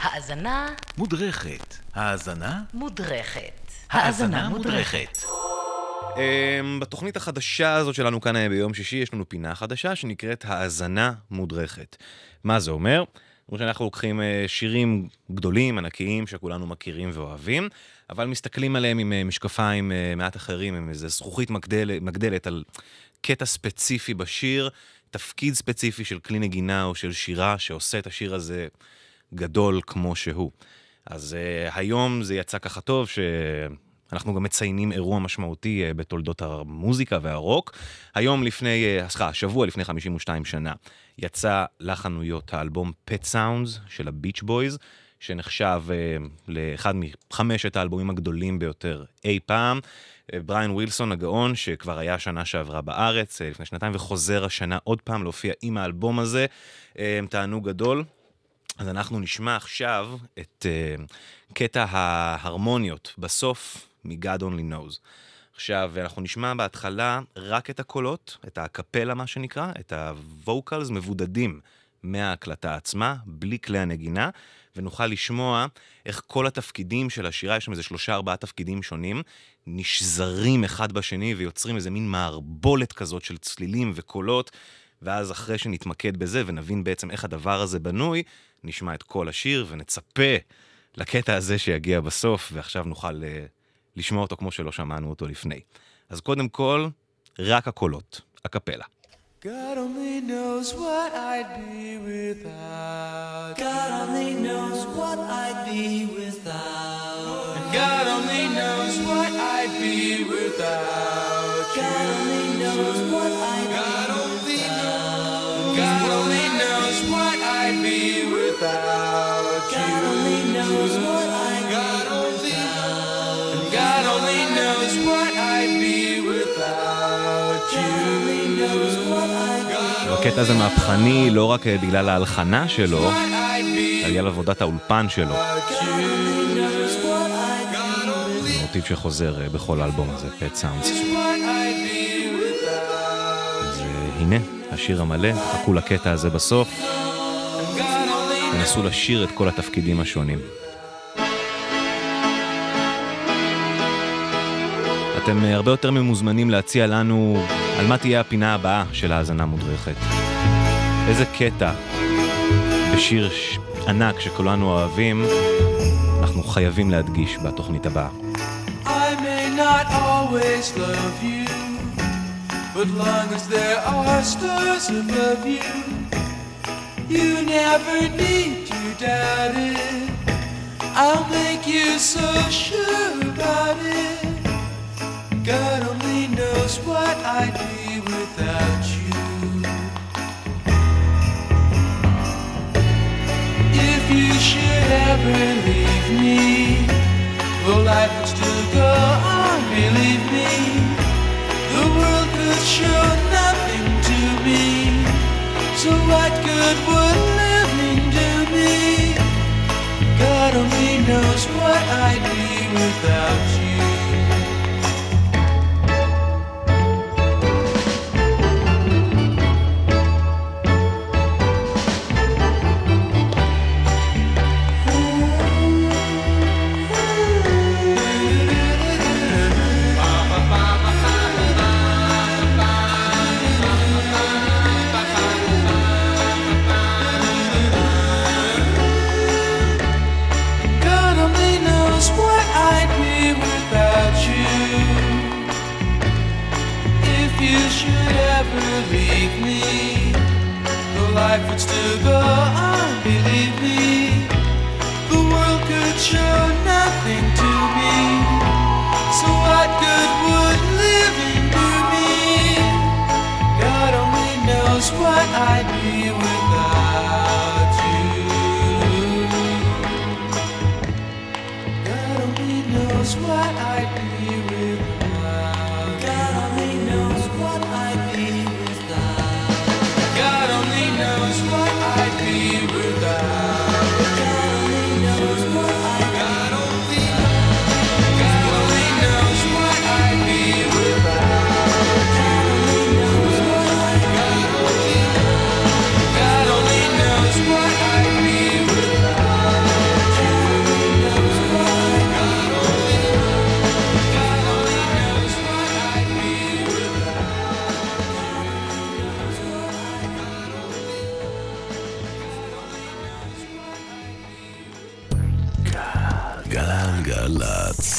האזנה מודרכת. האזנה? מודרכת. האזנה מודרכת. אמ, בתוכנית החדשה הזאת שלנו כאן אה, ביום שישי יש לנו פינה חדשה שנקראת האזנה מודרכת. מה זה אומר? אומר שאנחנו לוקחים אה, שירים גדולים, ענקיים, שכולנו מכירים ואוהבים, אבל מסתכלים עליהם עם אה, משקפיים מעט אחרים, עם איזה זכוכית מגדל, מגדלת על קטע ספציפי בשיר, תפקיד ספציפי של כלי נגינה או של שירה שעושה את השיר הזה גדול כמו שהוא. אז uh, היום זה יצא ככה טוב, שאנחנו גם מציינים אירוע משמעותי uh, בתולדות המוזיקה והרוק. היום לפני, uh, סליחה, שבוע לפני 52 שנה, יצא לחנויות האלבום Pet Sounds של הביץ' בויז, שנחשב uh, לאחד מחמשת האלבומים הגדולים ביותר אי פעם. בריאן ווילסון הגאון, שכבר היה שנה שעברה בארץ, לפני שנתיים, וחוזר השנה עוד פעם להופיע עם האלבום הזה. תענוג גדול. אז אנחנו נשמע עכשיו את uh, קטע ההרמוניות בסוף מ-God Only Knows. עכשיו, אנחנו נשמע בהתחלה רק את הקולות, את הקפלה מה שנקרא, את הווקלס מבודדים מההקלטה עצמה, בלי כלי הנגינה, ונוכל לשמוע איך כל התפקידים של השירה, יש שם איזה שלושה ארבעה תפקידים שונים, נשזרים אחד בשני ויוצרים איזה מין מערבולת כזאת של צלילים וקולות, ואז אחרי שנתמקד בזה ונבין בעצם איך הדבר הזה בנוי, נשמע את כל השיר ונצפה לקטע הזה שיגיע בסוף, ועכשיו נוכל uh, לשמוע אותו כמו שלא שמענו אותו לפני. אז קודם כל, רק הקולות, הקפלה. God only knows what I'd be without. God only knows what I'd be without. And God only knows what I'd be without. God only knows what I'd only knows. God only knows what I'd be without. הקטע הזה מהפכני לא רק בגלל ההלחנה שלו, אלא בגלל עבודת האולפן שלו. זה מוטיב שחוזר אה, בכל האלבום הזה, פט סאונדס. אז אה, הנה, השיר המלא, חכו לקטע הזה בסוף, ונסו לשיר את כל התפקידים השונים. אתם אה, הרבה יותר ממוזמנים להציע לנו על מה תהיה הפינה הבאה של האזנה מודרכת. איזה קטע בשיר. ענק שכולנו אוהבים, אנחנו חייבים להדגיש בתוכנית הבאה. You, but long as there are stars above you, you never need to doubt it. I'll make you so sure should ever leave me, life would still go leave me, the life would still go on, believe me. The world could show nothing to me.